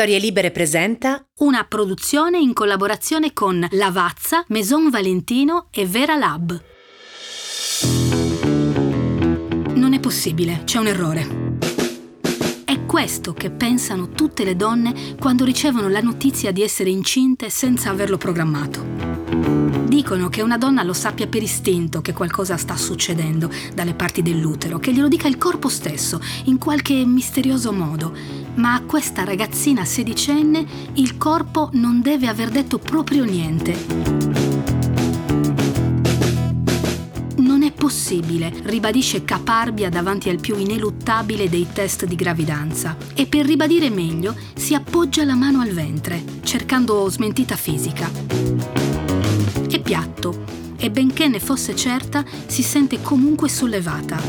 Storie Libere presenta una produzione in collaborazione con Lavazza, Maison Valentino e Vera Lab. Non è possibile, c'è un errore. È questo che pensano tutte le donne quando ricevono la notizia di essere incinte senza averlo programmato. Dicono che una donna lo sappia per istinto che qualcosa sta succedendo dalle parti dell'utero, che glielo dica il corpo stesso, in qualche misterioso modo. Ma a questa ragazzina sedicenne il corpo non deve aver detto proprio niente. Non è possibile, ribadisce Caparbia davanti al più ineluttabile dei test di gravidanza. E per ribadire meglio si appoggia la mano al ventre, cercando smentita fisica piatto e benché ne fosse certa, si sente comunque sollevata.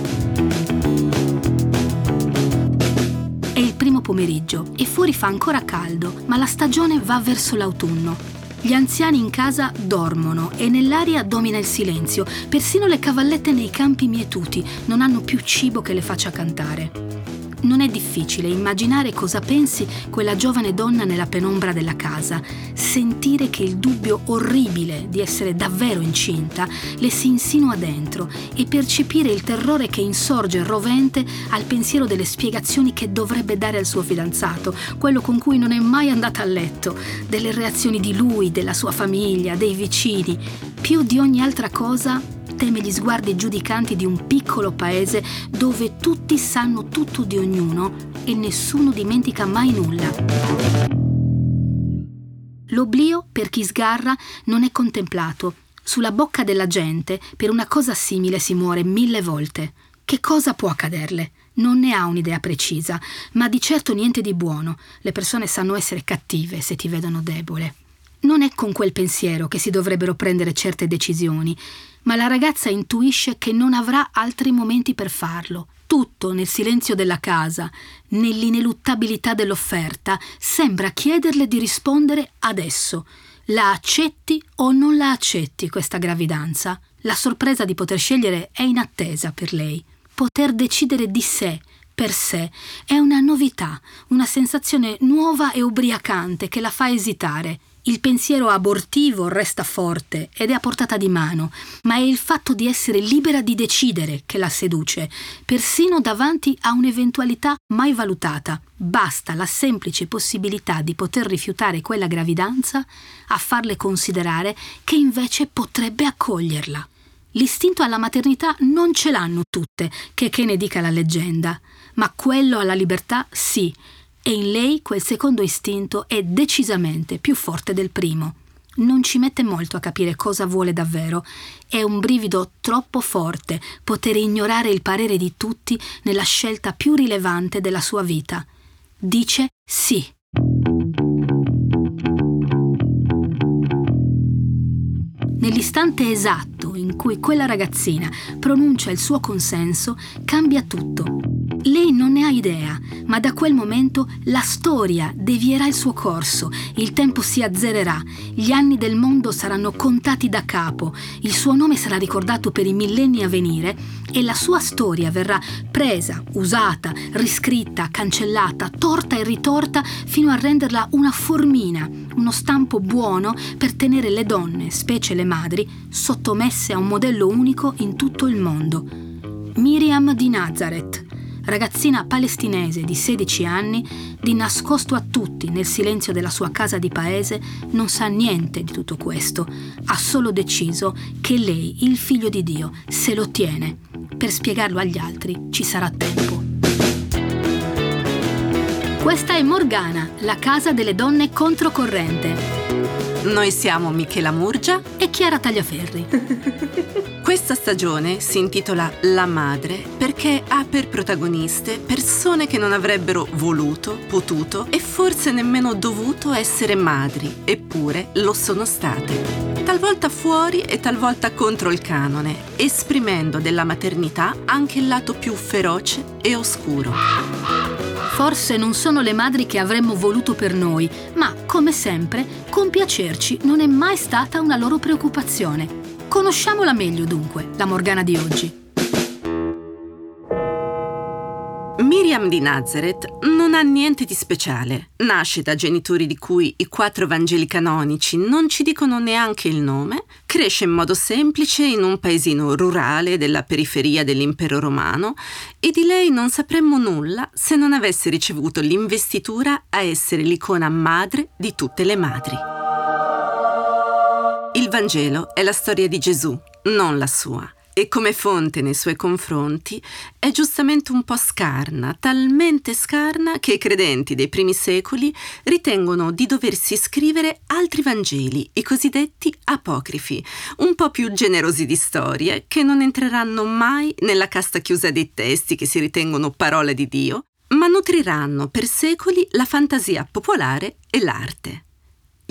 È il primo pomeriggio e fuori fa ancora caldo, ma la stagione va verso l'autunno. Gli anziani in casa dormono e nell'aria domina il silenzio. Persino le cavallette nei campi mietuti non hanno più cibo che le faccia cantare. Non è difficile immaginare cosa pensi quella giovane donna nella penombra della casa, sentire che il dubbio orribile di essere davvero incinta le si insinua dentro e percepire il terrore che insorge rovente al pensiero delle spiegazioni che dovrebbe dare al suo fidanzato, quello con cui non è mai andata a letto, delle reazioni di lui, della sua famiglia, dei vicini. Più di ogni altra cosa teme gli sguardi giudicanti di un piccolo paese dove tutti sanno tutto di ognuno e nessuno dimentica mai nulla. L'oblio, per chi sgarra, non è contemplato. Sulla bocca della gente, per una cosa simile si muore mille volte. Che cosa può accaderle? Non ne ha un'idea precisa, ma di certo niente di buono. Le persone sanno essere cattive se ti vedono debole. Non è con quel pensiero che si dovrebbero prendere certe decisioni, ma la ragazza intuisce che non avrà altri momenti per farlo. Tutto nel silenzio della casa, nell'ineluttabilità dell'offerta, sembra chiederle di rispondere adesso. La accetti o non la accetti questa gravidanza? La sorpresa di poter scegliere è in attesa per lei. Poter decidere di sé, per sé, è una novità, una sensazione nuova e ubriacante che la fa esitare. Il pensiero abortivo resta forte ed è a portata di mano, ma è il fatto di essere libera di decidere che la seduce, persino davanti a un'eventualità mai valutata. Basta la semplice possibilità di poter rifiutare quella gravidanza a farle considerare che invece potrebbe accoglierla. L'istinto alla maternità non ce l'hanno tutte, che che ne dica la leggenda, ma quello alla libertà sì e in lei quel secondo istinto è decisamente più forte del primo. Non ci mette molto a capire cosa vuole davvero. È un brivido troppo forte poter ignorare il parere di tutti nella scelta più rilevante della sua vita. Dice sì. Nell'istante esatto in cui quella ragazzina pronuncia il suo consenso, cambia tutto. Lei non ne ha idea, ma da quel momento la storia devierà il suo corso, il tempo si azzererà, gli anni del mondo saranno contati da capo, il suo nome sarà ricordato per i millenni a venire e la sua storia verrà presa, usata, riscritta, cancellata, torta e ritorta fino a renderla una formina, uno stampo buono per tenere le donne, specie le madri, sottomesse a un modello unico in tutto il mondo. Miriam di Nazareth, ragazzina palestinese di 16 anni, di nascosto a tutti nel silenzio della sua casa di paese, non sa niente di tutto questo. Ha solo deciso che lei, il figlio di Dio, se lo tiene. Per spiegarlo agli altri ci sarà tempo. Questa è Morgana, la casa delle donne controcorrente. Noi siamo Michela Murgia e Chiara Tagliaferri. Questa stagione si intitola La madre perché ha per protagoniste persone che non avrebbero voluto, potuto e forse nemmeno dovuto essere madri, eppure lo sono state. Talvolta fuori e talvolta contro il canone, esprimendo della maternità anche il lato più feroce e oscuro. Forse non sono le madri che avremmo voluto per noi, ma, come sempre, compiacerci non è mai stata una loro preoccupazione. Conosciamola meglio dunque, la Morgana di oggi. Miriam di Nazareth non ha niente di speciale. Nasce da genitori di cui i quattro Vangeli canonici non ci dicono neanche il nome, cresce in modo semplice in un paesino rurale della periferia dell'impero romano e di lei non sapremmo nulla se non avesse ricevuto l'investitura a essere l'icona madre di tutte le madri. Il Vangelo è la storia di Gesù, non la sua e come fonte nei suoi confronti è giustamente un po' scarna, talmente scarna che i credenti dei primi secoli ritengono di doversi scrivere altri Vangeli, i cosiddetti apocrifi, un po' più generosi di storie, che non entreranno mai nella casta chiusa dei testi che si ritengono parole di Dio, ma nutriranno per secoli la fantasia popolare e l'arte.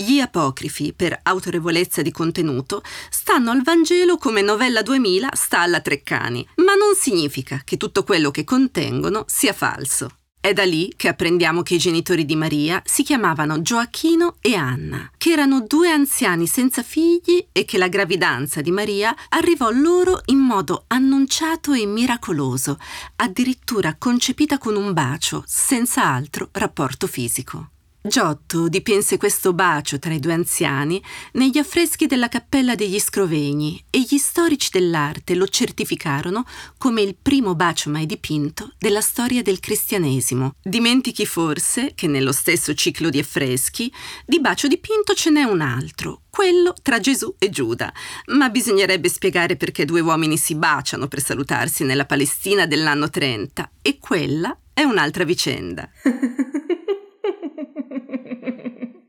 Gli apocrifi, per autorevolezza di contenuto, stanno al Vangelo come Novella 2000 sta alla Treccani, ma non significa che tutto quello che contengono sia falso. È da lì che apprendiamo che i genitori di Maria si chiamavano Gioacchino e Anna, che erano due anziani senza figli e che la gravidanza di Maria arrivò loro in modo annunciato e miracoloso, addirittura concepita con un bacio, senza altro rapporto fisico. Giotto dipinse questo bacio tra i due anziani negli affreschi della Cappella degli Scrovegni e gli storici dell'arte lo certificarono come il primo bacio mai dipinto della storia del cristianesimo. Dimentichi forse che nello stesso ciclo di affreschi di bacio dipinto ce n'è un altro, quello tra Gesù e Giuda, ma bisognerebbe spiegare perché due uomini si baciano per salutarsi nella Palestina dell'anno 30 e quella è un'altra vicenda.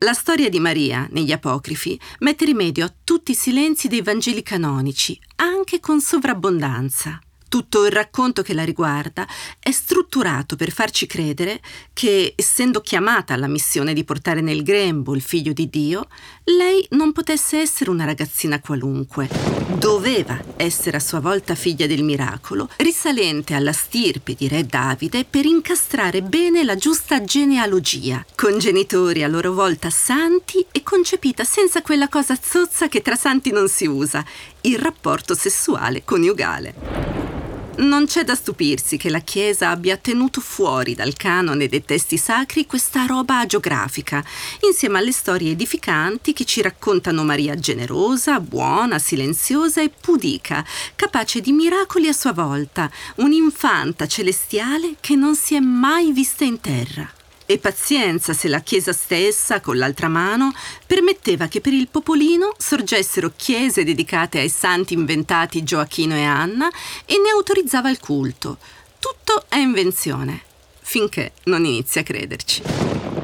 La storia di Maria, negli apocrifi, mette rimedio a tutti i silenzi dei Vangeli canonici, anche con sovrabbondanza. Tutto il racconto che la riguarda è strutturato per farci credere che, essendo chiamata alla missione di portare nel grembo il figlio di Dio, lei non potesse essere una ragazzina qualunque. Doveva essere a sua volta figlia del miracolo, risalente alla stirpe di Re Davide per incastrare bene la giusta genealogia, con genitori a loro volta santi e concepita senza quella cosa zozza che tra santi non si usa, il rapporto sessuale coniugale. Non c'è da stupirsi che la Chiesa abbia tenuto fuori dal canone dei testi sacri questa roba agiografica, insieme alle storie edificanti che ci raccontano Maria generosa, buona, silenziosa e pudica, capace di miracoli a sua volta, un'infanta celestiale che non si è mai vista in terra. E pazienza se la Chiesa stessa, con l'altra mano, permetteva che per il popolino sorgessero chiese dedicate ai santi inventati Gioacchino e Anna e ne autorizzava il culto. Tutto è invenzione, finché non inizia a crederci.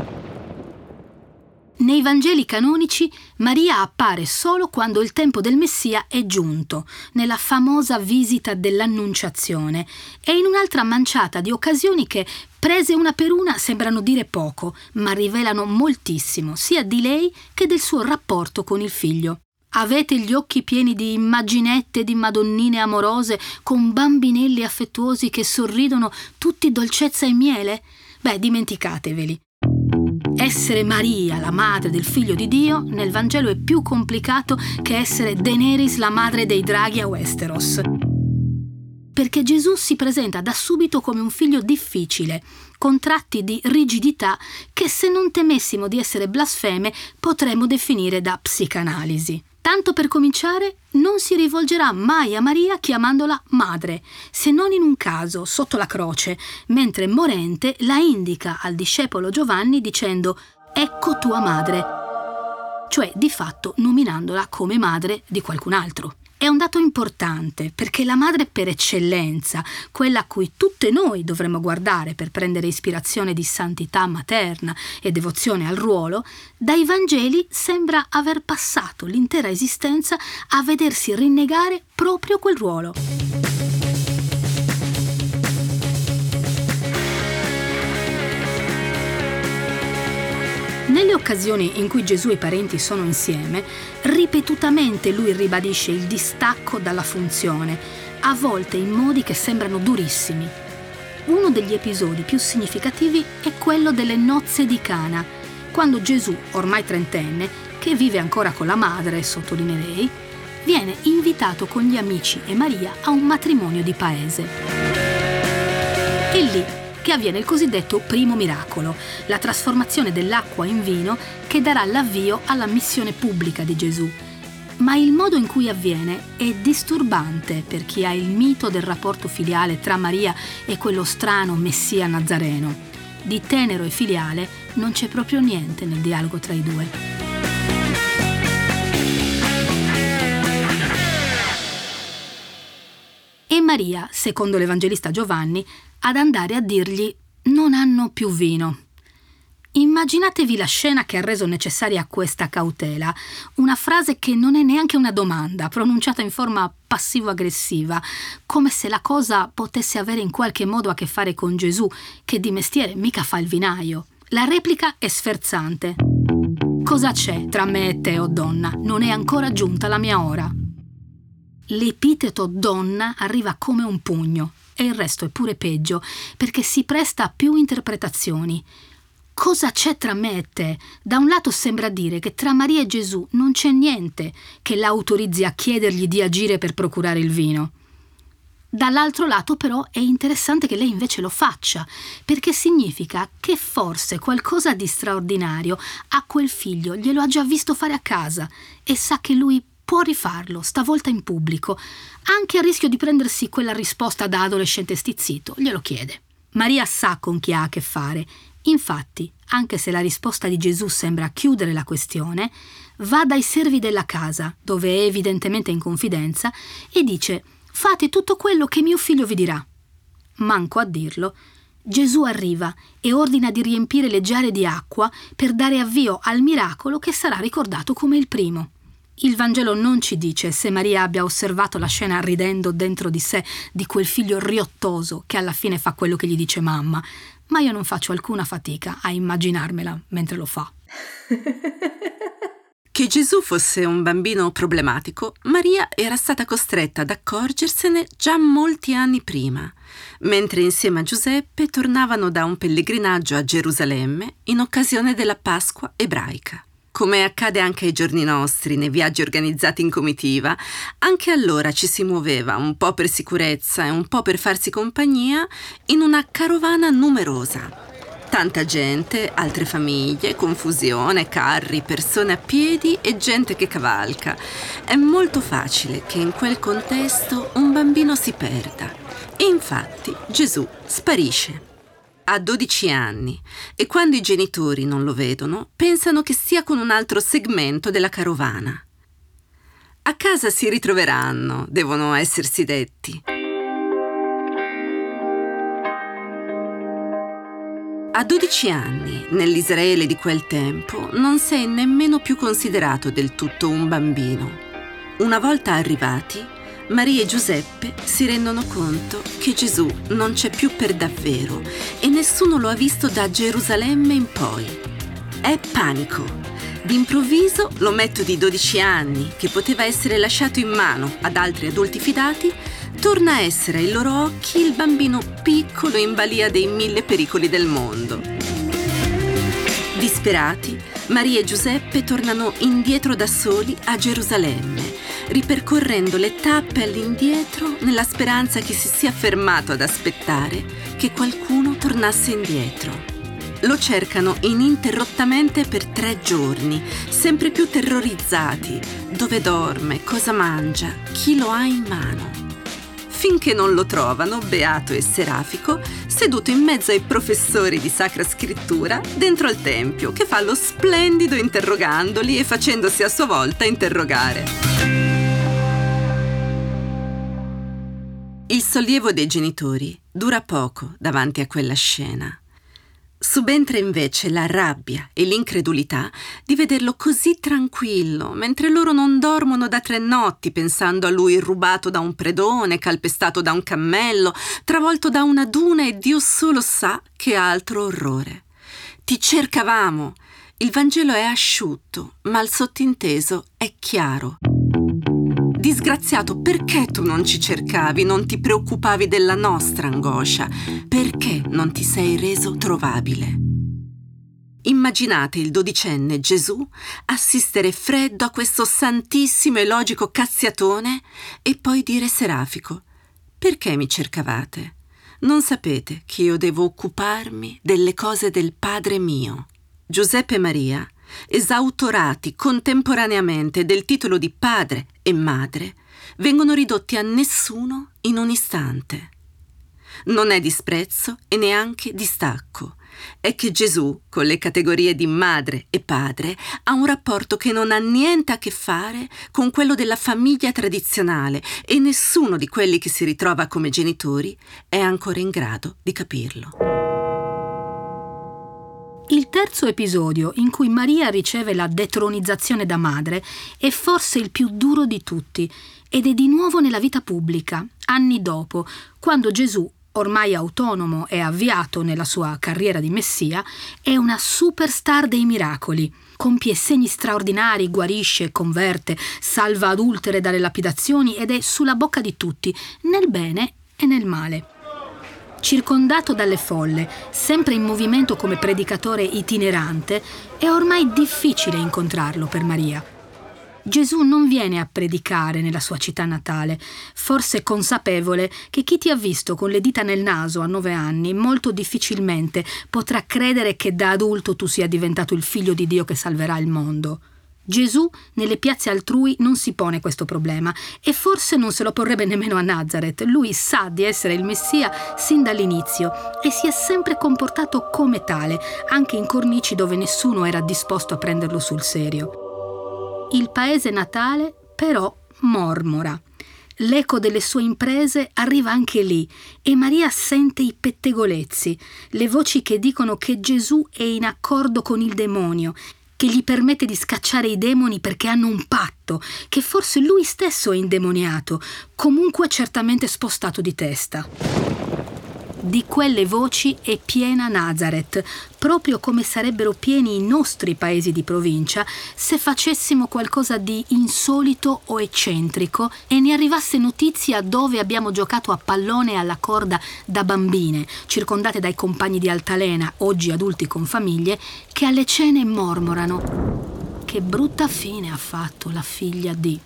Nei Vangeli canonici Maria appare solo quando il tempo del Messia è giunto, nella famosa visita dell'Annunciazione, e in un'altra manciata di occasioni che, prese una per una, sembrano dire poco, ma rivelano moltissimo, sia di lei che del suo rapporto con il figlio. Avete gli occhi pieni di immaginette di madonnine amorose con bambinelli affettuosi che sorridono tutti dolcezza e miele? Beh, dimenticateveli. Essere Maria, la madre del figlio di Dio, nel Vangelo è più complicato che essere Daenerys, la madre dei draghi a Westeros. Perché Gesù si presenta da subito come un figlio difficile, con tratti di rigidità che se non temessimo di essere blasfeme potremmo definire da psicanalisi. Tanto per cominciare, non si rivolgerà mai a Maria chiamandola madre, se non in un caso, sotto la croce, mentre morente la indica al discepolo Giovanni dicendo Ecco tua madre, cioè di fatto nominandola come madre di qualcun altro. È un dato importante perché la madre per eccellenza, quella a cui tutte noi dovremmo guardare per prendere ispirazione di santità materna e devozione al ruolo, dai Vangeli sembra aver passato l'intera esistenza a vedersi rinnegare proprio quel ruolo. Nelle occasioni in cui Gesù e i parenti sono insieme, ripetutamente lui ribadisce il distacco dalla funzione, a volte in modi che sembrano durissimi. Uno degli episodi più significativi è quello delle nozze di Cana, quando Gesù, ormai trentenne, che vive ancora con la madre, sottolinea lei, viene invitato con gli amici e Maria a un matrimonio di paese. È lì che avviene il cosiddetto primo miracolo, la trasformazione dell'acqua in vino che darà l'avvio alla missione pubblica di Gesù. Ma il modo in cui avviene è disturbante per chi ha il mito del rapporto filiale tra Maria e quello strano Messia Nazareno. Di tenero e filiale non c'è proprio niente nel dialogo tra i due. E Maria, secondo l'Evangelista Giovanni, ad andare a dirgli non hanno più vino. Immaginatevi la scena che ha reso necessaria questa cautela, una frase che non è neanche una domanda, pronunciata in forma passivo-aggressiva, come se la cosa potesse avere in qualche modo a che fare con Gesù, che di mestiere mica fa il vinaio. La replica è sferzante. Cosa c'è tra me e te, o oh donna? Non è ancora giunta la mia ora. L'epiteto donna arriva come un pugno e il resto è pure peggio perché si presta a più interpretazioni. Cosa c'è tra me e te? Da un lato sembra dire che tra Maria e Gesù non c'è niente che l'autorizzi a chiedergli di agire per procurare il vino. Dall'altro lato però è interessante che lei invece lo faccia, perché significa che forse qualcosa di straordinario a quel figlio glielo ha già visto fare a casa e sa che lui può rifarlo, stavolta in pubblico, anche a rischio di prendersi quella risposta da adolescente stizzito, glielo chiede. Maria sa con chi ha a che fare Infatti, anche se la risposta di Gesù sembra chiudere la questione, va dai servi della casa, dove è evidentemente in confidenza, e dice Fate tutto quello che mio figlio vi dirà. Manco a dirlo, Gesù arriva e ordina di riempire le giare di acqua per dare avvio al miracolo che sarà ricordato come il primo. Il Vangelo non ci dice se Maria abbia osservato la scena ridendo dentro di sé di quel figlio riottoso che alla fine fa quello che gli dice mamma, ma io non faccio alcuna fatica a immaginarmela mentre lo fa. Che Gesù fosse un bambino problematico, Maria era stata costretta ad accorgersene già molti anni prima, mentre insieme a Giuseppe tornavano da un pellegrinaggio a Gerusalemme in occasione della Pasqua ebraica. Come accade anche ai giorni nostri, nei viaggi organizzati in comitiva, anche allora ci si muoveva, un po' per sicurezza e un po' per farsi compagnia, in una carovana numerosa. Tanta gente, altre famiglie, confusione, carri, persone a piedi e gente che cavalca. È molto facile che in quel contesto un bambino si perda. E infatti Gesù sparisce ha 12 anni e quando i genitori non lo vedono pensano che sia con un altro segmento della carovana. A casa si ritroveranno, devono essersi detti. A 12 anni, nell'Israele di quel tempo, non sei nemmeno più considerato del tutto un bambino. Una volta arrivati, Maria e Giuseppe si rendono conto che Gesù non c'è più per davvero e nessuno lo ha visto da Gerusalemme in poi. È panico. D'improvviso l'ometto di 12 anni, che poteva essere lasciato in mano ad altri adulti fidati, torna a essere ai loro occhi il bambino piccolo in balia dei mille pericoli del mondo. Disperati, Maria e Giuseppe tornano indietro da soli a Gerusalemme ripercorrendo le tappe all'indietro nella speranza che si sia fermato ad aspettare che qualcuno tornasse indietro. Lo cercano ininterrottamente per tre giorni, sempre più terrorizzati. Dove dorme, cosa mangia, chi lo ha in mano. Finché non lo trovano, beato e serafico, seduto in mezzo ai professori di Sacra Scrittura dentro al Tempio, che fa lo splendido interrogandoli e facendosi a sua volta interrogare. Il sollievo dei genitori dura poco davanti a quella scena. Subentra invece la rabbia e l'incredulità di vederlo così tranquillo, mentre loro non dormono da tre notti pensando a lui rubato da un predone, calpestato da un cammello, travolto da una duna e Dio solo sa che altro orrore. Ti cercavamo. Il Vangelo è asciutto, ma il sottinteso è chiaro. Disgraziato, perché tu non ci cercavi, non ti preoccupavi della nostra angoscia? Perché non ti sei reso trovabile? Immaginate il dodicenne Gesù assistere freddo a questo santissimo e logico cazziatone e poi dire serafico: Perché mi cercavate? Non sapete che io devo occuparmi delle cose del Padre mio. Giuseppe e Maria, esautorati contemporaneamente del titolo di padre e madre, vengono ridotti a nessuno in un istante. Non è disprezzo e neanche distacco. È che Gesù, con le categorie di madre e padre, ha un rapporto che non ha niente a che fare con quello della famiglia tradizionale e nessuno di quelli che si ritrova come genitori è ancora in grado di capirlo. Il terzo episodio in cui Maria riceve la detronizzazione da madre è forse il più duro di tutti ed è di nuovo nella vita pubblica, anni dopo, quando Gesù, ormai autonomo e avviato nella sua carriera di messia, è una superstar dei miracoli. Compie segni straordinari, guarisce, converte, salva adultere dalle lapidazioni ed è sulla bocca di tutti, nel bene e nel male. Circondato dalle folle, sempre in movimento come predicatore itinerante, è ormai difficile incontrarlo per Maria. Gesù non viene a predicare nella sua città natale, forse consapevole che chi ti ha visto con le dita nel naso a nove anni molto difficilmente potrà credere che da adulto tu sia diventato il figlio di Dio che salverà il mondo. Gesù nelle piazze altrui non si pone questo problema e forse non se lo porrebbe nemmeno a Nazareth. Lui sa di essere il Messia sin dall'inizio e si è sempre comportato come tale, anche in cornici dove nessuno era disposto a prenderlo sul serio. Il paese natale però mormora. L'eco delle sue imprese arriva anche lì e Maria sente i pettegolezzi, le voci che dicono che Gesù è in accordo con il demonio, che gli permette di scacciare i demoni perché hanno un patto, che forse lui stesso è indemoniato, comunque certamente spostato di testa. Di quelle voci è piena Nazareth, proprio come sarebbero pieni i nostri paesi di provincia se facessimo qualcosa di insolito o eccentrico e ne arrivasse notizia dove abbiamo giocato a pallone alla corda da bambine, circondate dai compagni di altalena, oggi adulti con famiglie, che alle cene mormorano. Che brutta fine ha fatto la figlia di.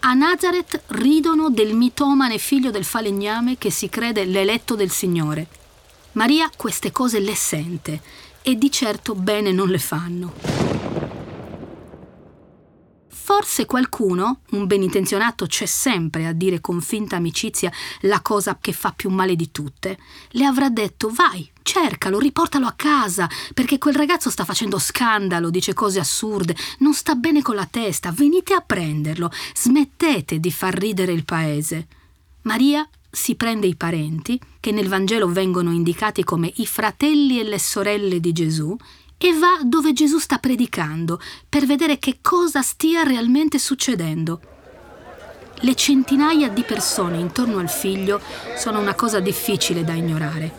A Nazareth ridono del mitomane figlio del falegname che si crede l'eletto del Signore. Maria queste cose le sente e di certo bene non le fanno. Forse qualcuno, un benintenzionato c'è sempre a dire con finta amicizia la cosa che fa più male di tutte, le avrà detto vai, cercalo, riportalo a casa, perché quel ragazzo sta facendo scandalo, dice cose assurde, non sta bene con la testa, venite a prenderlo, smettete di far ridere il paese. Maria si prende i parenti, che nel Vangelo vengono indicati come i fratelli e le sorelle di Gesù, e va dove Gesù sta predicando per vedere che cosa stia realmente succedendo. Le centinaia di persone intorno al figlio sono una cosa difficile da ignorare.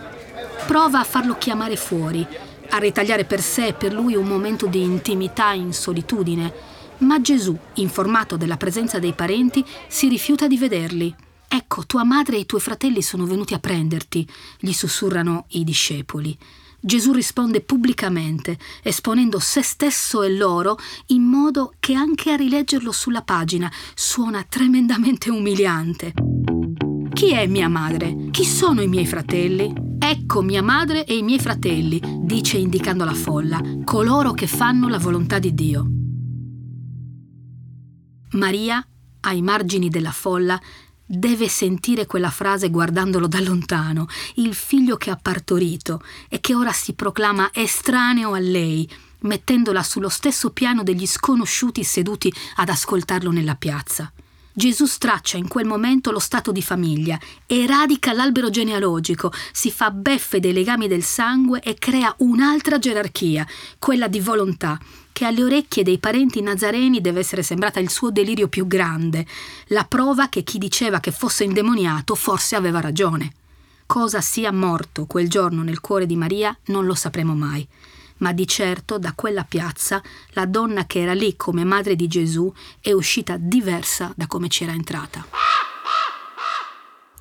Prova a farlo chiamare fuori, a ritagliare per sé e per lui un momento di intimità in solitudine, ma Gesù, informato della presenza dei parenti, si rifiuta di vederli. Ecco, tua madre e i tuoi fratelli sono venuti a prenderti, gli sussurrano i discepoli. Gesù risponde pubblicamente, esponendo se stesso e loro in modo che anche a rileggerlo sulla pagina suona tremendamente umiliante. Chi è mia madre? Chi sono i miei fratelli? Ecco mia madre e i miei fratelli, dice indicando la folla, coloro che fanno la volontà di Dio. Maria, ai margini della folla, Deve sentire quella frase guardandolo da lontano, il figlio che ha partorito e che ora si proclama estraneo a lei, mettendola sullo stesso piano degli sconosciuti seduti ad ascoltarlo nella piazza. Gesù straccia in quel momento lo stato di famiglia, eradica l'albero genealogico, si fa beffe dei legami del sangue e crea un'altra gerarchia, quella di volontà, che alle orecchie dei parenti nazareni deve essere sembrata il suo delirio più grande, la prova che chi diceva che fosse indemoniato forse aveva ragione. Cosa sia morto quel giorno nel cuore di Maria non lo sapremo mai, ma di certo da quella piazza la donna che era lì come madre di Gesù è uscita diversa da come c'era entrata.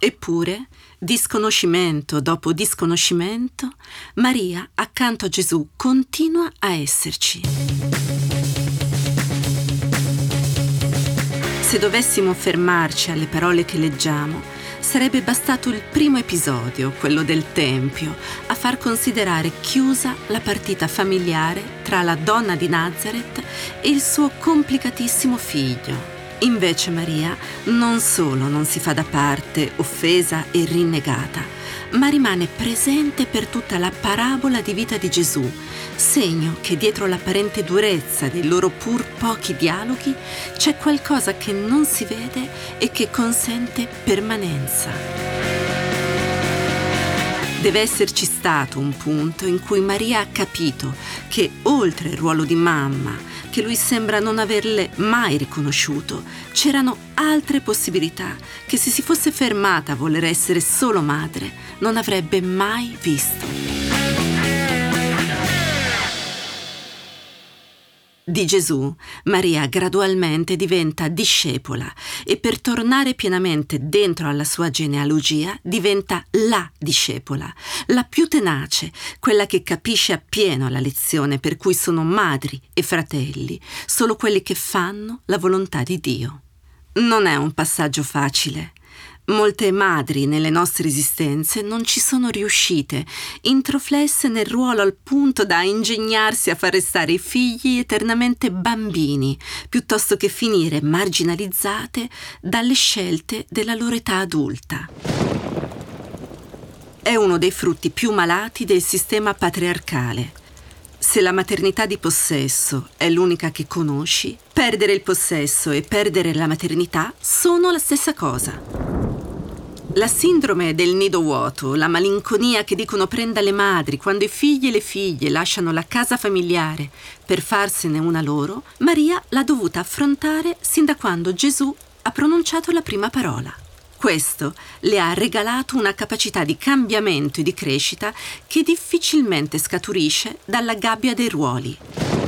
Eppure, disconoscimento dopo disconoscimento, Maria accanto a Gesù continua a esserci. Se dovessimo fermarci alle parole che leggiamo, Sarebbe bastato il primo episodio, quello del Tempio, a far considerare chiusa la partita familiare tra la donna di Nazareth e il suo complicatissimo figlio. Invece Maria non solo non si fa da parte, offesa e rinnegata, ma rimane presente per tutta la parabola di vita di Gesù, segno che dietro l'apparente durezza dei loro pur pochi dialoghi c'è qualcosa che non si vede e che consente permanenza. Deve esserci stato un punto in cui Maria ha capito che oltre il ruolo di mamma, che lui sembra non averle mai riconosciuto, c'erano altre possibilità che se si fosse fermata a voler essere solo madre non avrebbe mai visto. Di Gesù, Maria gradualmente diventa discepola e per tornare pienamente dentro alla sua genealogia diventa la discepola, la più tenace, quella che capisce appieno la lezione per cui sono madri e fratelli, solo quelli che fanno la volontà di Dio. Non è un passaggio facile. Molte madri nelle nostre esistenze non ci sono riuscite, introflesse nel ruolo al punto da ingegnarsi a far restare i figli eternamente bambini, piuttosto che finire marginalizzate dalle scelte della loro età adulta. È uno dei frutti più malati del sistema patriarcale. Se la maternità di possesso è l'unica che conosci, perdere il possesso e perdere la maternità sono la stessa cosa. La sindrome del nido vuoto, la malinconia che dicono prenda le madri quando i figli e le figlie lasciano la casa familiare per farsene una loro, Maria l'ha dovuta affrontare sin da quando Gesù ha pronunciato la prima parola. Questo le ha regalato una capacità di cambiamento e di crescita che difficilmente scaturisce dalla gabbia dei ruoli.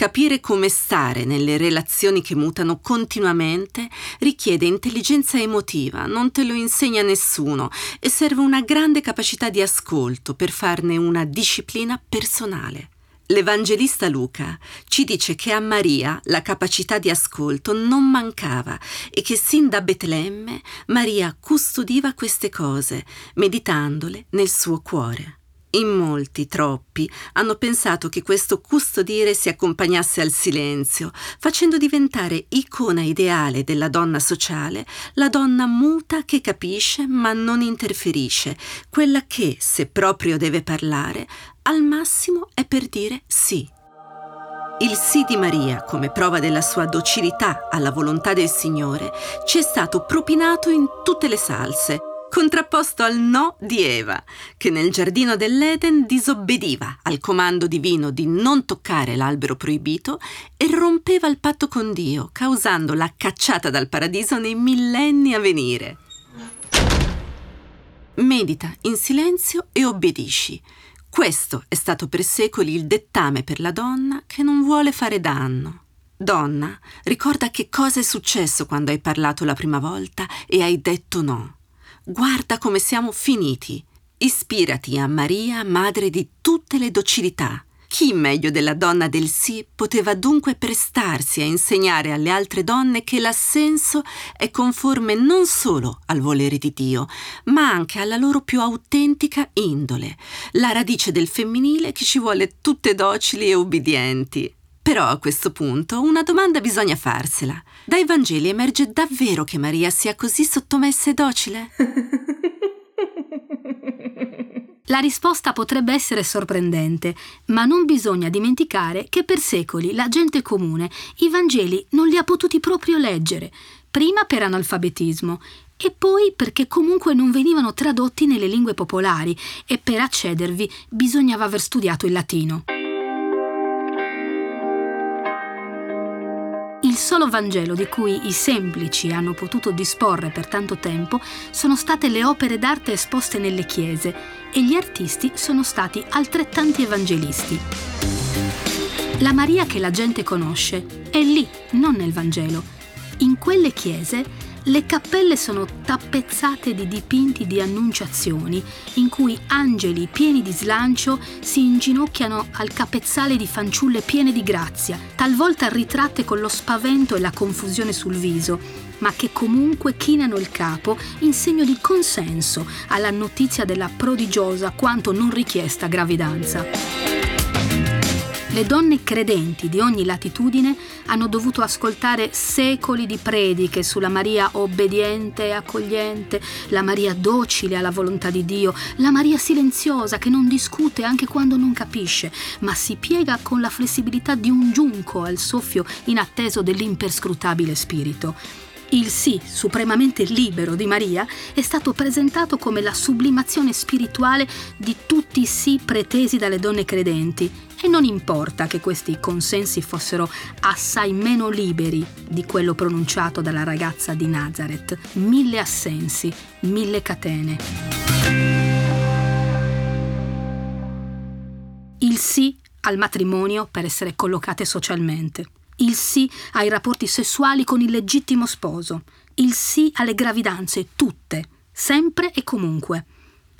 Capire come stare nelle relazioni che mutano continuamente richiede intelligenza emotiva, non te lo insegna nessuno e serve una grande capacità di ascolto per farne una disciplina personale. L'Evangelista Luca ci dice che a Maria la capacità di ascolto non mancava e che sin da Betlemme Maria custodiva queste cose, meditandole nel suo cuore. In molti, troppi, hanno pensato che questo custodire si accompagnasse al silenzio, facendo diventare icona ideale della donna sociale la donna muta che capisce ma non interferisce, quella che, se proprio deve parlare, al massimo è per dire sì. Il sì di Maria, come prova della sua docilità alla volontà del Signore, ci è stato propinato in tutte le salse, contrapposto al no di Eva, che nel giardino dell'Eden disobbediva al comando divino di non toccare l'albero proibito e rompeva il patto con Dio, causando la cacciata dal paradiso nei millenni a venire. Medita in silenzio e obbedisci. Questo è stato per secoli il dettame per la donna che non vuole fare danno. Donna, ricorda che cosa è successo quando hai parlato la prima volta e hai detto no. Guarda come siamo finiti. Ispirati a Maria, madre di tutte le docilità. Chi meglio della donna del sì poteva dunque prestarsi a insegnare alle altre donne che l'assenso è conforme non solo al volere di Dio, ma anche alla loro più autentica indole, la radice del femminile che ci vuole tutte docili e ubbidienti. Però a questo punto una domanda bisogna farsela. Dai Vangeli emerge davvero che Maria sia così sottomessa e docile? La risposta potrebbe essere sorprendente, ma non bisogna dimenticare che per secoli la gente comune i Vangeli non li ha potuti proprio leggere, prima per analfabetismo e poi perché comunque non venivano tradotti nelle lingue popolari e per accedervi bisognava aver studiato il latino. Solo Vangelo di cui i semplici hanno potuto disporre per tanto tempo sono state le opere d'arte esposte nelle chiese e gli artisti sono stati altrettanti evangelisti. La Maria che la gente conosce è lì, non nel Vangelo. In quelle chiese le cappelle sono tappezzate di dipinti di annunciazioni, in cui angeli pieni di slancio si inginocchiano al capezzale di fanciulle piene di grazia, talvolta ritratte con lo spavento e la confusione sul viso, ma che comunque chinano il capo in segno di consenso alla notizia della prodigiosa quanto non richiesta gravidanza. Le donne credenti di ogni latitudine hanno dovuto ascoltare secoli di prediche sulla Maria obbediente e accogliente, la Maria docile alla volontà di Dio, la Maria silenziosa che non discute anche quando non capisce, ma si piega con la flessibilità di un giunco al soffio inatteso dell'imperscrutabile spirito. Il sì supremamente libero di Maria è stato presentato come la sublimazione spirituale di tutti i sì pretesi dalle donne credenti e non importa che questi consensi fossero assai meno liberi di quello pronunciato dalla ragazza di Nazareth. Mille assensi, mille catene. Il sì al matrimonio per essere collocate socialmente. Il sì ai rapporti sessuali con il legittimo sposo. Il sì alle gravidanze, tutte, sempre e comunque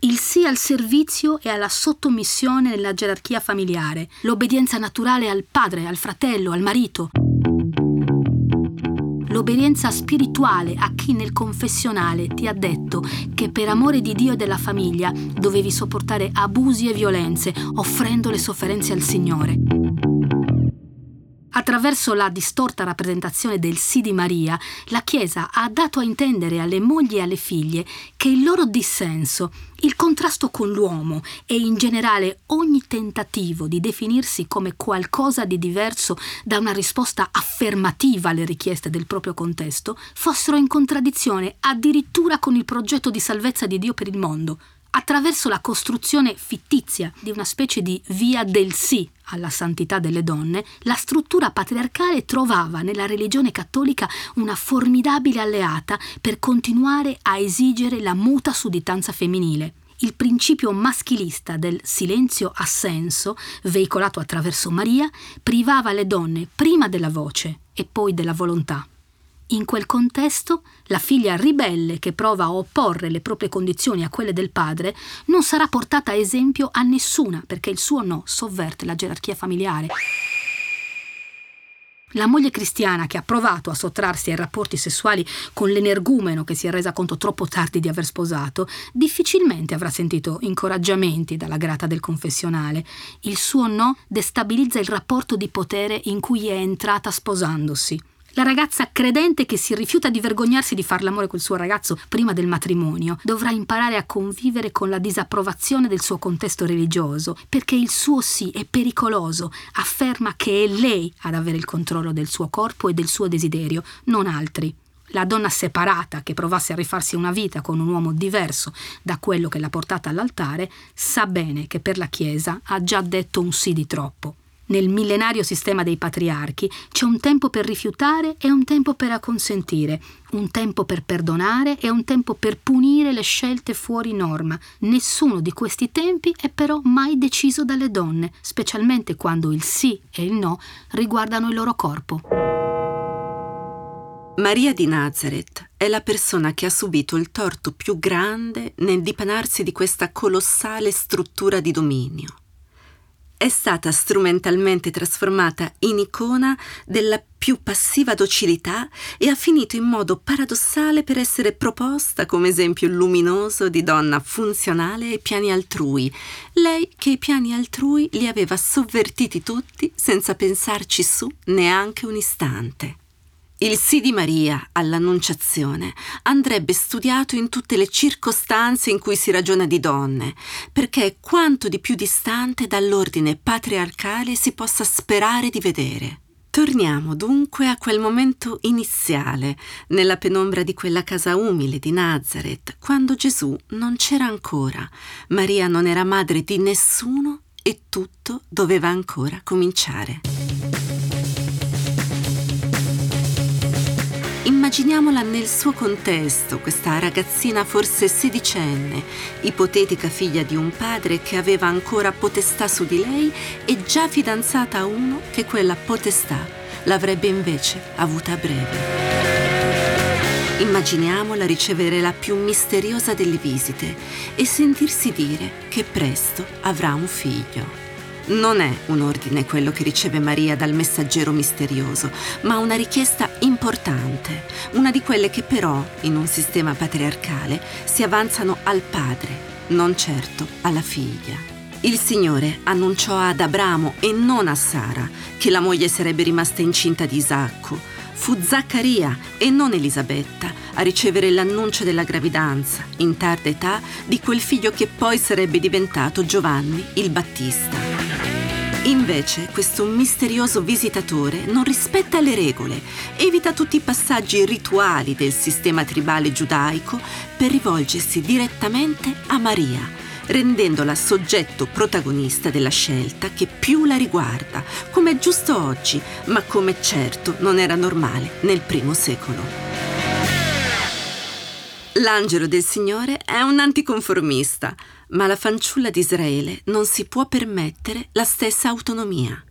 il sì al servizio e alla sottomissione nella gerarchia familiare, l'obbedienza naturale al padre, al fratello, al marito. L'obbedienza spirituale a chi nel confessionale ti ha detto che per amore di Dio e della famiglia dovevi sopportare abusi e violenze, offrendo le sofferenze al Signore. Attraverso la distorta rappresentazione del sì di Maria, la Chiesa ha dato a intendere alle mogli e alle figlie che il loro dissenso, il contrasto con l'uomo e in generale ogni tentativo di definirsi come qualcosa di diverso da una risposta affermativa alle richieste del proprio contesto, fossero in contraddizione addirittura con il progetto di salvezza di Dio per il mondo, attraverso la costruzione fittizia di una specie di via del sì alla santità delle donne, la struttura patriarcale trovava nella religione cattolica una formidabile alleata per continuare a esigere la muta sudditanza femminile. Il principio maschilista del silenzio assenso, veicolato attraverso Maria, privava le donne prima della voce e poi della volontà. In quel contesto, la figlia ribelle che prova a opporre le proprie condizioni a quelle del padre non sarà portata a esempio a nessuna perché il suo no sovverte la gerarchia familiare. La moglie cristiana che ha provato a sottrarsi ai rapporti sessuali con l'energumeno che si è resa conto troppo tardi di aver sposato, difficilmente avrà sentito incoraggiamenti dalla grata del confessionale. Il suo no destabilizza il rapporto di potere in cui è entrata sposandosi. La ragazza credente che si rifiuta di vergognarsi di far l'amore col suo ragazzo prima del matrimonio dovrà imparare a convivere con la disapprovazione del suo contesto religioso, perché il suo sì è pericoloso, afferma che è lei ad avere il controllo del suo corpo e del suo desiderio, non altri. La donna separata che provasse a rifarsi una vita con un uomo diverso da quello che l'ha portata all'altare sa bene che per la Chiesa ha già detto un sì di troppo. Nel millenario sistema dei patriarchi c'è un tempo per rifiutare e un tempo per acconsentire, un tempo per perdonare e un tempo per punire le scelte fuori norma. Nessuno di questi tempi è però mai deciso dalle donne, specialmente quando il sì e il no riguardano il loro corpo. Maria di Nazareth è la persona che ha subito il torto più grande nel dipanarsi di questa colossale struttura di dominio è stata strumentalmente trasformata in icona della più passiva docilità e ha finito in modo paradossale per essere proposta come esempio luminoso di donna funzionale ai piani altrui, lei che i piani altrui li aveva sovvertiti tutti senza pensarci su neanche un istante. Il sì di Maria all'Annunciazione andrebbe studiato in tutte le circostanze in cui si ragiona di donne, perché è quanto di più distante dall'ordine patriarcale si possa sperare di vedere. Torniamo dunque a quel momento iniziale, nella penombra di quella casa umile di Nazareth, quando Gesù non c'era ancora, Maria non era madre di nessuno e tutto doveva ancora cominciare. Immaginiamola nel suo contesto, questa ragazzina forse sedicenne, ipotetica figlia di un padre che aveva ancora potestà su di lei e già fidanzata a uno che quella potestà l'avrebbe invece avuta a breve. Immaginiamola ricevere la più misteriosa delle visite e sentirsi dire che presto avrà un figlio. Non è un ordine quello che riceve Maria dal messaggero misterioso, ma una richiesta importante, una di quelle che però, in un sistema patriarcale, si avanzano al padre, non certo alla figlia. Il Signore annunciò ad Abramo e non a Sara che la moglie sarebbe rimasta incinta di Isacco. Fu Zaccaria e non Elisabetta a ricevere l'annuncio della gravidanza, in tarda età, di quel figlio che poi sarebbe diventato Giovanni il Battista. Invece questo misterioso visitatore non rispetta le regole, evita tutti i passaggi rituali del sistema tribale giudaico per rivolgersi direttamente a Maria, rendendola soggetto protagonista della scelta che più la riguarda, come è giusto oggi, ma come certo non era normale nel primo secolo. L'angelo del Signore è un anticonformista, ma la fanciulla di Israele non si può permettere la stessa autonomia.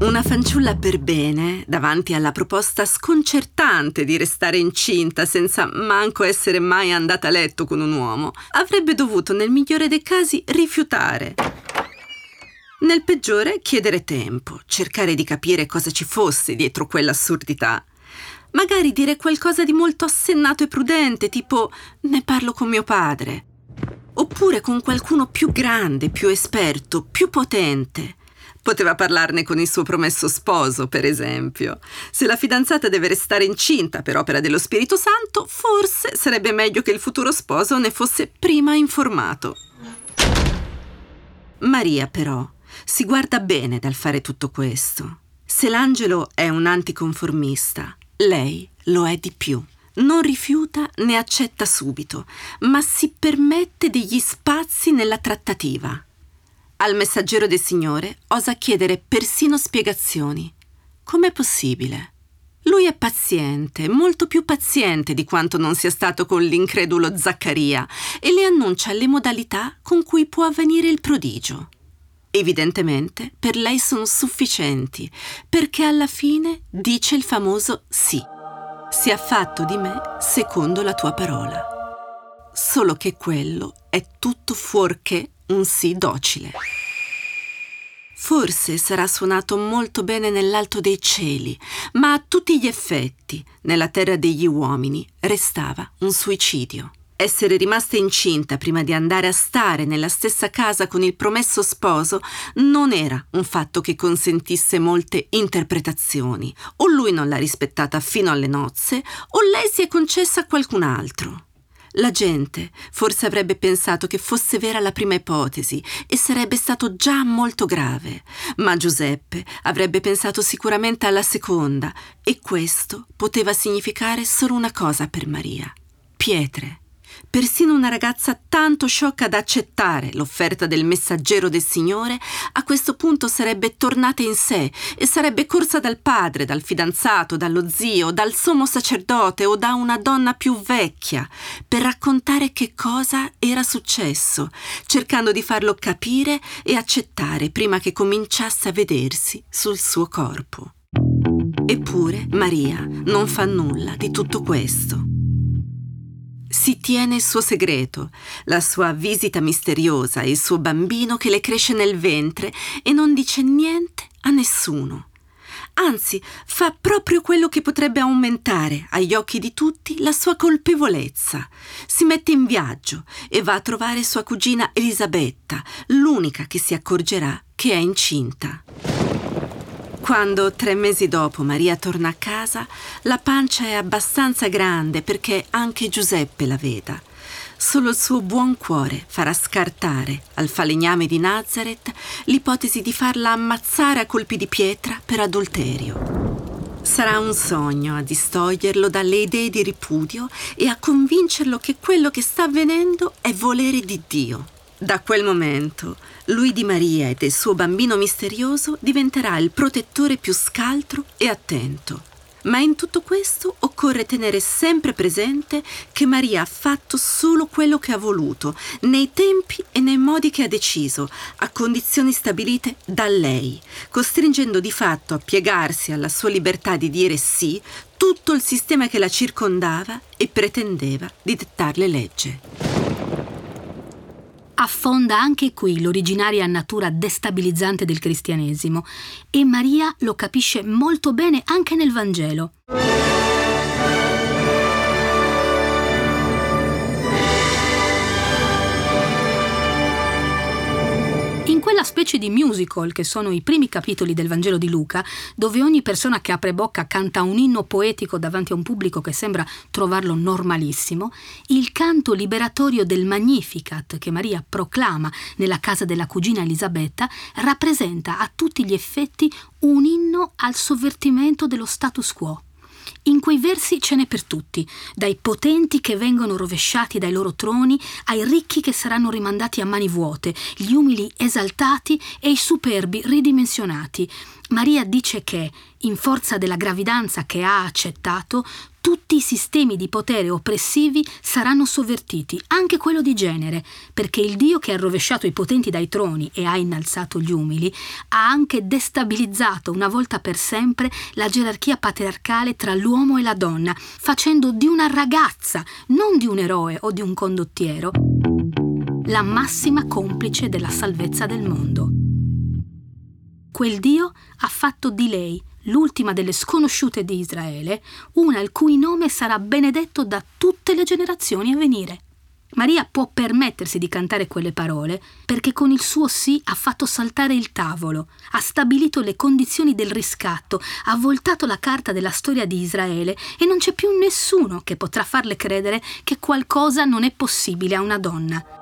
Una fanciulla per bene, davanti alla proposta sconcertante di restare incinta senza manco essere mai andata a letto con un uomo, avrebbe dovuto nel migliore dei casi rifiutare. Nel peggiore chiedere tempo, cercare di capire cosa ci fosse dietro quell'assurdità Magari dire qualcosa di molto assennato e prudente, tipo ne parlo con mio padre. Oppure con qualcuno più grande, più esperto, più potente. Poteva parlarne con il suo promesso sposo, per esempio. Se la fidanzata deve restare incinta per opera dello Spirito Santo, forse sarebbe meglio che il futuro sposo ne fosse prima informato. Maria, però, si guarda bene dal fare tutto questo. Se l'angelo è un anticonformista, lei lo è di più. Non rifiuta né accetta subito, ma si permette degli spazi nella trattativa. Al messaggero del Signore osa chiedere persino spiegazioni. Com'è possibile? Lui è paziente, molto più paziente di quanto non sia stato con l'incredulo Zaccaria, e le annuncia le modalità con cui può avvenire il prodigio. Evidentemente per lei sono sufficienti, perché alla fine dice il famoso sì. Sia fatto di me secondo la tua parola. Solo che quello è tutto fuorché un sì docile. Forse sarà suonato molto bene nell'alto dei cieli, ma a tutti gli effetti, nella terra degli uomini, restava un suicidio. Essere rimasta incinta prima di andare a stare nella stessa casa con il promesso sposo non era un fatto che consentisse molte interpretazioni. O lui non l'ha rispettata fino alle nozze, o lei si è concessa a qualcun altro. La gente forse avrebbe pensato che fosse vera la prima ipotesi e sarebbe stato già molto grave, ma Giuseppe avrebbe pensato sicuramente alla seconda e questo poteva significare solo una cosa per Maria. Pietre. Persino una ragazza tanto sciocca da accettare l'offerta del messaggero del Signore a questo punto sarebbe tornata in sé e sarebbe corsa dal padre, dal fidanzato, dallo zio, dal sommo sacerdote o da una donna più vecchia per raccontare che cosa era successo, cercando di farlo capire e accettare prima che cominciasse a vedersi sul suo corpo. Eppure Maria non fa nulla di tutto questo si tiene il suo segreto, la sua visita misteriosa e il suo bambino che le cresce nel ventre e non dice niente a nessuno. Anzi, fa proprio quello che potrebbe aumentare agli occhi di tutti la sua colpevolezza. Si mette in viaggio e va a trovare sua cugina Elisabetta, l'unica che si accorgerà che è incinta. Quando tre mesi dopo Maria torna a casa, la pancia è abbastanza grande perché anche Giuseppe la veda. Solo il suo buon cuore farà scartare al falegname di Nazareth l'ipotesi di farla ammazzare a colpi di pietra per adulterio. Sarà un sogno a distoglierlo dalle idee di ripudio e a convincerlo che quello che sta avvenendo è volere di Dio. Da quel momento, lui di Maria e del suo bambino misterioso diventerà il protettore più scaltro e attento. Ma in tutto questo occorre tenere sempre presente che Maria ha fatto solo quello che ha voluto, nei tempi e nei modi che ha deciso, a condizioni stabilite da lei, costringendo di fatto a piegarsi alla sua libertà di dire sì tutto il sistema che la circondava e pretendeva di dettarle legge. Affonda anche qui l'originaria natura destabilizzante del cristianesimo e Maria lo capisce molto bene anche nel Vangelo. Specie di musical che sono i primi capitoli del Vangelo di Luca, dove ogni persona che apre bocca canta un inno poetico davanti a un pubblico che sembra trovarlo normalissimo, il canto liberatorio del Magnificat che Maria proclama nella casa della cugina Elisabetta rappresenta a tutti gli effetti un inno al sovvertimento dello status quo. In quei versi ce n'è per tutti, dai potenti che vengono rovesciati dai loro troni, ai ricchi che saranno rimandati a mani vuote, gli umili esaltati e i superbi ridimensionati. Maria dice che, in forza della gravidanza che ha accettato, tutti i sistemi di potere oppressivi saranno sovvertiti, anche quello di genere, perché il Dio che ha rovesciato i potenti dai troni e ha innalzato gli umili, ha anche destabilizzato una volta per sempre la gerarchia patriarcale tra l'uomo e la donna, facendo di una ragazza, non di un eroe o di un condottiero, la massima complice della salvezza del mondo. Quel Dio ha fatto di lei l'ultima delle sconosciute di Israele, una il cui nome sarà benedetto da tutte le generazioni a venire. Maria può permettersi di cantare quelle parole perché con il suo sì ha fatto saltare il tavolo, ha stabilito le condizioni del riscatto, ha voltato la carta della storia di Israele e non c'è più nessuno che potrà farle credere che qualcosa non è possibile a una donna.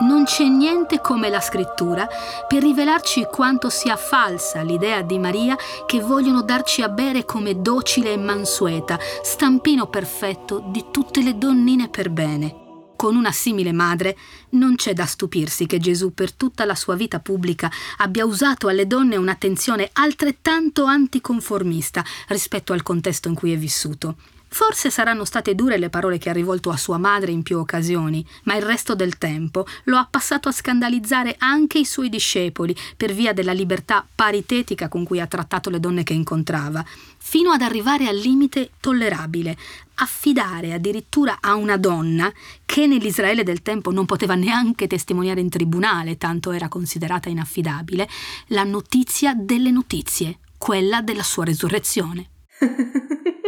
Non c'è niente come la scrittura per rivelarci quanto sia falsa l'idea di Maria che vogliono darci a bere come docile e mansueta, stampino perfetto di tutte le donnine per bene. Con una simile madre non c'è da stupirsi che Gesù per tutta la sua vita pubblica abbia usato alle donne un'attenzione altrettanto anticonformista rispetto al contesto in cui è vissuto. Forse saranno state dure le parole che ha rivolto a sua madre in più occasioni, ma il resto del tempo lo ha passato a scandalizzare anche i suoi discepoli per via della libertà paritetica con cui ha trattato le donne che incontrava, fino ad arrivare al limite tollerabile, affidare addirittura a una donna che nell'Israele del tempo non poteva neanche testimoniare in tribunale, tanto era considerata inaffidabile, la notizia delle notizie, quella della sua resurrezione.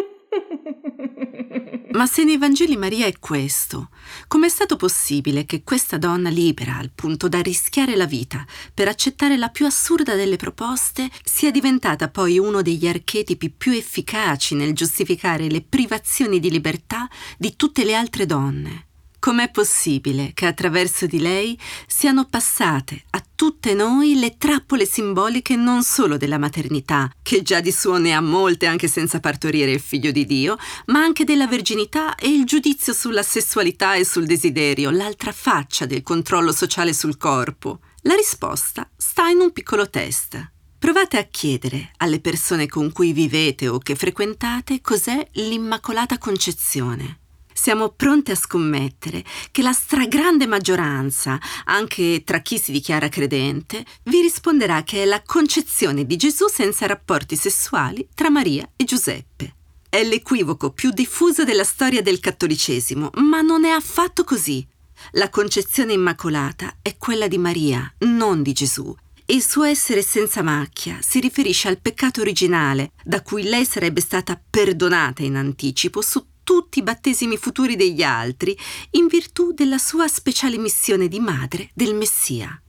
Ma se nei Vangeli Maria è questo, com'è stato possibile che questa donna libera al punto da rischiare la vita per accettare la più assurda delle proposte sia diventata poi uno degli archetipi più efficaci nel giustificare le privazioni di libertà di tutte le altre donne? Com'è possibile che attraverso di lei siano passate a tutte noi le trappole simboliche non solo della maternità, che già di suo ne ha molte anche senza partorire il figlio di Dio, ma anche della verginità e il giudizio sulla sessualità e sul desiderio, l'altra faccia del controllo sociale sul corpo? La risposta sta in un piccolo test. Provate a chiedere alle persone con cui vivete o che frequentate cos'è l'Immacolata Concezione siamo pronti a scommettere che la stragrande maggioranza, anche tra chi si dichiara credente, vi risponderà che è la concezione di Gesù senza rapporti sessuali tra Maria e Giuseppe. È l'equivoco più diffuso della storia del cattolicesimo, ma non è affatto così. La concezione immacolata è quella di Maria, non di Gesù, e il suo essere senza macchia si riferisce al peccato originale, da cui lei sarebbe stata perdonata in anticipo su tutti i battesimi futuri degli altri in virtù della sua speciale missione di madre del Messia.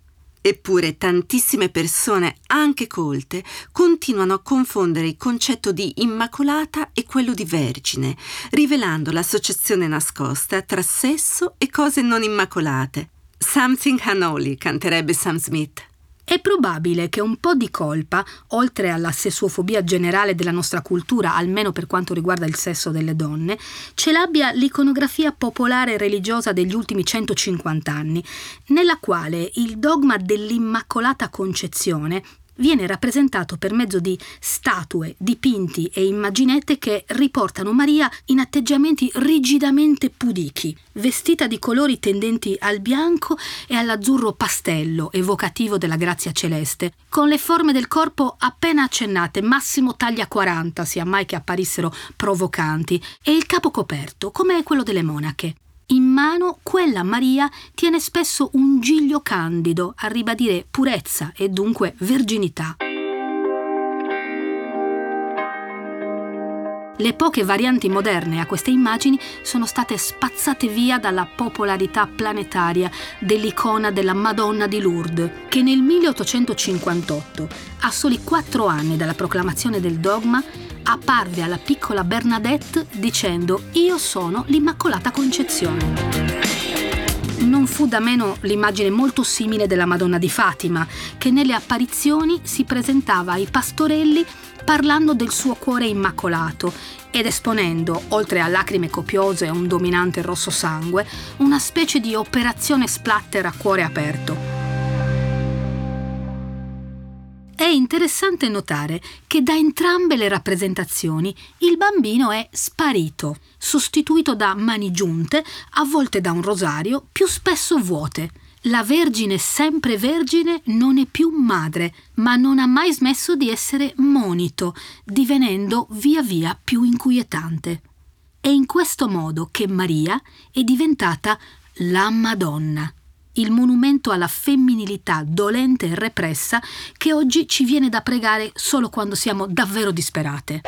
Eppure tantissime persone, anche colte, continuano a confondere il concetto di immacolata e quello di vergine, rivelando l'associazione nascosta tra sesso e cose non immacolate. Something unholy, canterebbe Sam Smith. È probabile che un po' di colpa, oltre alla sessuofobia generale della nostra cultura, almeno per quanto riguarda il sesso delle donne, ce l'abbia l'iconografia popolare religiosa degli ultimi 150 anni, nella quale il dogma dell'Immacolata Concezione viene rappresentato per mezzo di statue, dipinti e immaginette che riportano Maria in atteggiamenti rigidamente pudichi, vestita di colori tendenti al bianco e all'azzurro pastello, evocativo della grazia celeste, con le forme del corpo appena accennate, massimo taglia 40, sia mai che apparissero provocanti, e il capo coperto, come quello delle monache. In mano quella Maria tiene spesso un giglio candido a ribadire purezza e dunque verginità. Le poche varianti moderne a queste immagini sono state spazzate via dalla popolarità planetaria dell'icona della Madonna di Lourdes, che nel 1858, a soli quattro anni dalla proclamazione del dogma, apparve alla piccola Bernadette dicendo Io sono l'Immacolata Concezione. Non fu da meno l'immagine molto simile della Madonna di Fatima, che nelle apparizioni si presentava ai pastorelli parlando del suo cuore immacolato ed esponendo, oltre a lacrime copiose e un dominante rosso sangue, una specie di operazione splatter a cuore aperto. È interessante notare che da entrambe le rappresentazioni il bambino è sparito, sostituito da mani giunte, a volte da un rosario, più spesso vuote. La Vergine sempre Vergine non è più madre, ma non ha mai smesso di essere monito, divenendo via via più inquietante. È in questo modo che Maria è diventata la Madonna, il monumento alla femminilità dolente e repressa che oggi ci viene da pregare solo quando siamo davvero disperate.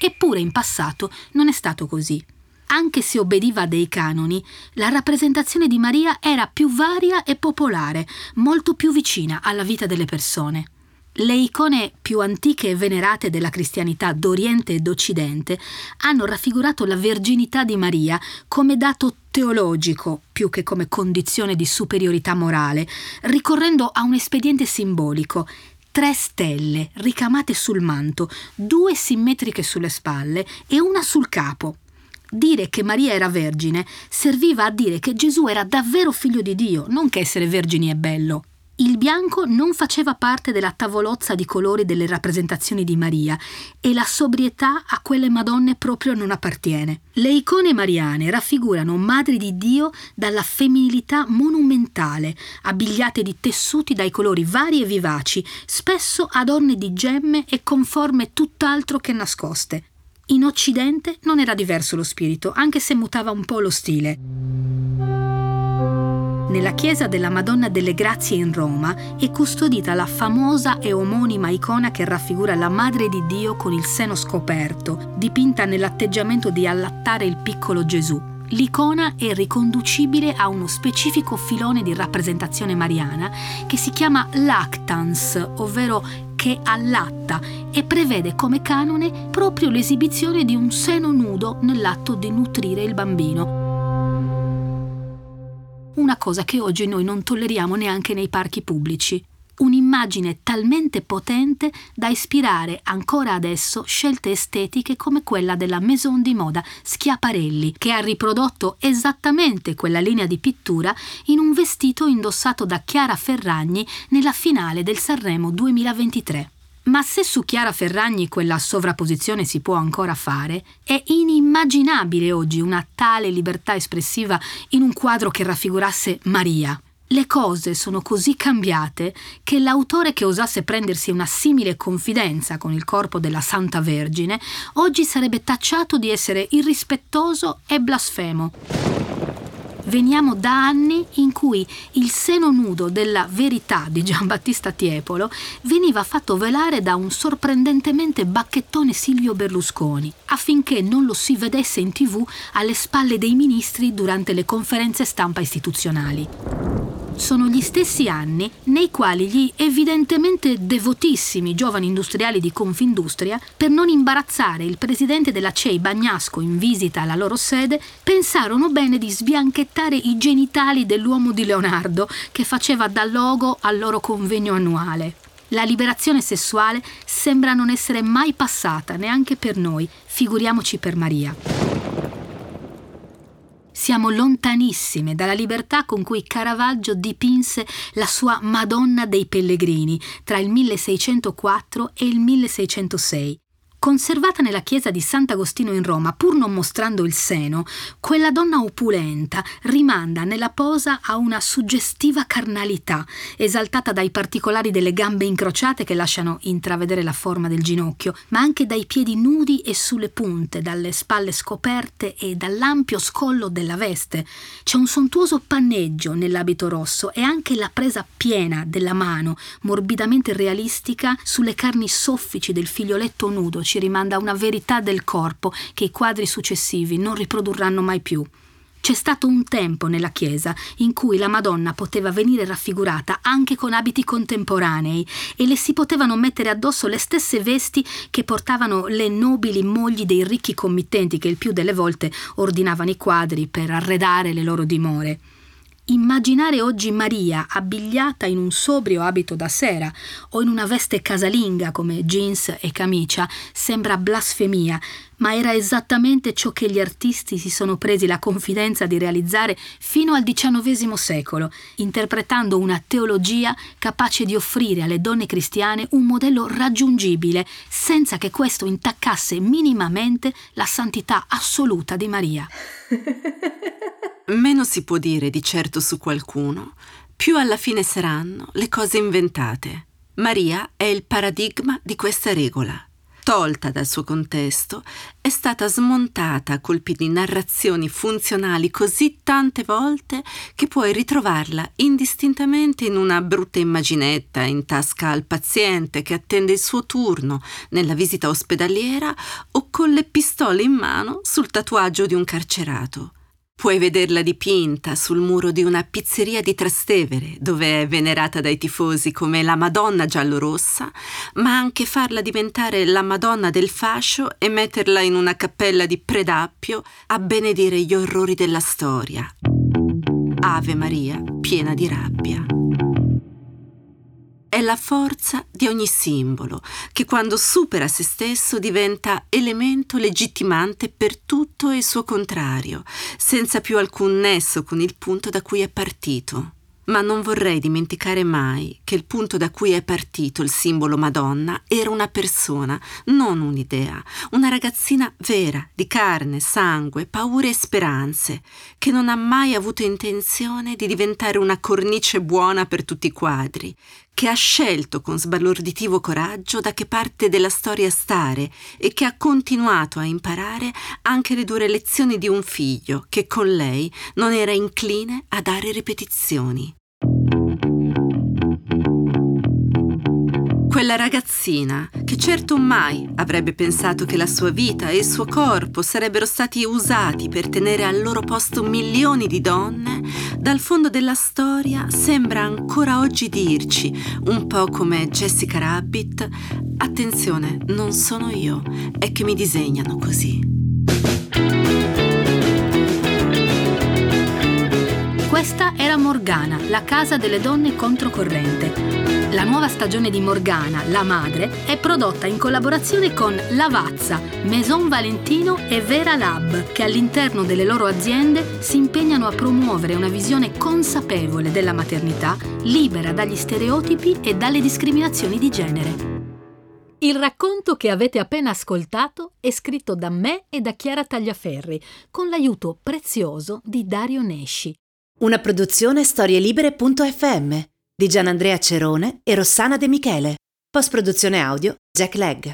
Eppure in passato non è stato così anche se obbediva a dei canoni, la rappresentazione di Maria era più varia e popolare, molto più vicina alla vita delle persone. Le icone più antiche e venerate della cristianità d'Oriente e d'Occidente hanno raffigurato la verginità di Maria come dato teologico più che come condizione di superiorità morale, ricorrendo a un espediente simbolico, tre stelle ricamate sul manto, due simmetriche sulle spalle e una sul capo. Dire che Maria era vergine serviva a dire che Gesù era davvero figlio di Dio, non che essere vergini è bello. Il bianco non faceva parte della tavolozza di colori delle rappresentazioni di Maria e la sobrietà a quelle Madonne proprio non appartiene. Le icone mariane raffigurano madri di Dio dalla femminilità monumentale, abbigliate di tessuti dai colori vari e vivaci, spesso adorne di gemme e con forme tutt'altro che nascoste. In Occidente non era diverso lo spirito, anche se mutava un po' lo stile. Nella chiesa della Madonna delle Grazie in Roma è custodita la famosa e omonima icona che raffigura la Madre di Dio con il seno scoperto, dipinta nell'atteggiamento di allattare il piccolo Gesù. L'icona è riconducibile a uno specifico filone di rappresentazione mariana che si chiama lactans, ovvero che allatta e prevede come canone proprio l'esibizione di un seno nudo nell'atto di nutrire il bambino. Una cosa che oggi noi non tolleriamo neanche nei parchi pubblici un'immagine talmente potente da ispirare ancora adesso scelte estetiche come quella della maison di moda Schiaparelli, che ha riprodotto esattamente quella linea di pittura in un vestito indossato da Chiara Ferragni nella finale del Sanremo 2023. Ma se su Chiara Ferragni quella sovrapposizione si può ancora fare, è inimmaginabile oggi una tale libertà espressiva in un quadro che raffigurasse Maria, le cose sono così cambiate che l'autore che osasse prendersi una simile confidenza con il corpo della Santa Vergine oggi sarebbe tacciato di essere irrispettoso e blasfemo. Veniamo da anni in cui il seno nudo della verità di Giambattista Tiepolo veniva fatto velare da un sorprendentemente bacchettone Silvio Berlusconi, affinché non lo si vedesse in tv alle spalle dei ministri durante le conferenze stampa istituzionali. Sono gli stessi anni nei quali gli evidentemente devotissimi giovani industriali di Confindustria, per non imbarazzare il presidente della CEI Bagnasco in visita alla loro sede, pensarono bene di sbianchettare i genitali dell'uomo di Leonardo che faceva da logo al loro convegno annuale. La liberazione sessuale sembra non essere mai passata neanche per noi, figuriamoci per Maria. Siamo lontanissime dalla libertà con cui Caravaggio dipinse la sua Madonna dei Pellegrini tra il 1604 e il 1606. Conservata nella chiesa di Sant'Agostino in Roma, pur non mostrando il seno, quella donna opulenta rimanda nella posa a una suggestiva carnalità, esaltata dai particolari delle gambe incrociate che lasciano intravedere la forma del ginocchio, ma anche dai piedi nudi e sulle punte, dalle spalle scoperte e dall'ampio scollo della veste. C'è un sontuoso panneggio nell'abito rosso e anche la presa piena della mano, morbidamente realistica, sulle carni soffici del figlioletto nudo ci rimanda a una verità del corpo che i quadri successivi non riprodurranno mai più. C'è stato un tempo nella Chiesa in cui la Madonna poteva venire raffigurata anche con abiti contemporanei e le si potevano mettere addosso le stesse vesti che portavano le nobili mogli dei ricchi committenti che il più delle volte ordinavano i quadri per arredare le loro dimore. Immaginare oggi Maria abbigliata in un sobrio abito da sera o in una veste casalinga come jeans e camicia sembra blasfemia, ma era esattamente ciò che gli artisti si sono presi la confidenza di realizzare fino al XIX secolo, interpretando una teologia capace di offrire alle donne cristiane un modello raggiungibile senza che questo intaccasse minimamente la santità assoluta di Maria. Meno si può dire di certo su qualcuno, più alla fine saranno le cose inventate. Maria è il paradigma di questa regola. Tolta dal suo contesto, è stata smontata a colpi di narrazioni funzionali così tante volte che puoi ritrovarla indistintamente in una brutta immaginetta in tasca al paziente che attende il suo turno nella visita ospedaliera o con le pistole in mano sul tatuaggio di un carcerato. Puoi vederla dipinta sul muro di una pizzeria di Trastevere, dove è venerata dai tifosi come la Madonna giallorossa, ma anche farla diventare la Madonna del fascio e metterla in una cappella di Predappio a benedire gli orrori della storia. Ave Maria, piena di rabbia è la forza di ogni simbolo, che quando supera se stesso diventa elemento legittimante per tutto il suo contrario, senza più alcun nesso con il punto da cui è partito. Ma non vorrei dimenticare mai che il punto da cui è partito il simbolo Madonna era una persona, non un'idea, una ragazzina vera, di carne, sangue, paure e speranze, che non ha mai avuto intenzione di diventare una cornice buona per tutti i quadri, che ha scelto con sbalorditivo coraggio da che parte della storia stare e che ha continuato a imparare anche le dure lezioni di un figlio che con lei non era incline a dare ripetizioni. Quella ragazzina, che certo mai avrebbe pensato che la sua vita e il suo corpo sarebbero stati usati per tenere al loro posto milioni di donne, dal fondo della storia sembra ancora oggi dirci, un po' come Jessica Rabbit, attenzione, non sono io, è che mi disegnano così. Questa era Morgana, la casa delle donne controcorrente la nuova stagione di Morgana, La Madre, è prodotta in collaborazione con Lavazza, Maison Valentino e Vera Lab, che all'interno delle loro aziende si impegnano a promuovere una visione consapevole della maternità, libera dagli stereotipi e dalle discriminazioni di genere. Il racconto che avete appena ascoltato è scritto da me e da Chiara Tagliaferri, con l'aiuto prezioso di Dario Nesci. Una produzione storielibere.fm di Gianandrea Cerone e Rossana De Michele. Post produzione audio Jack Legg.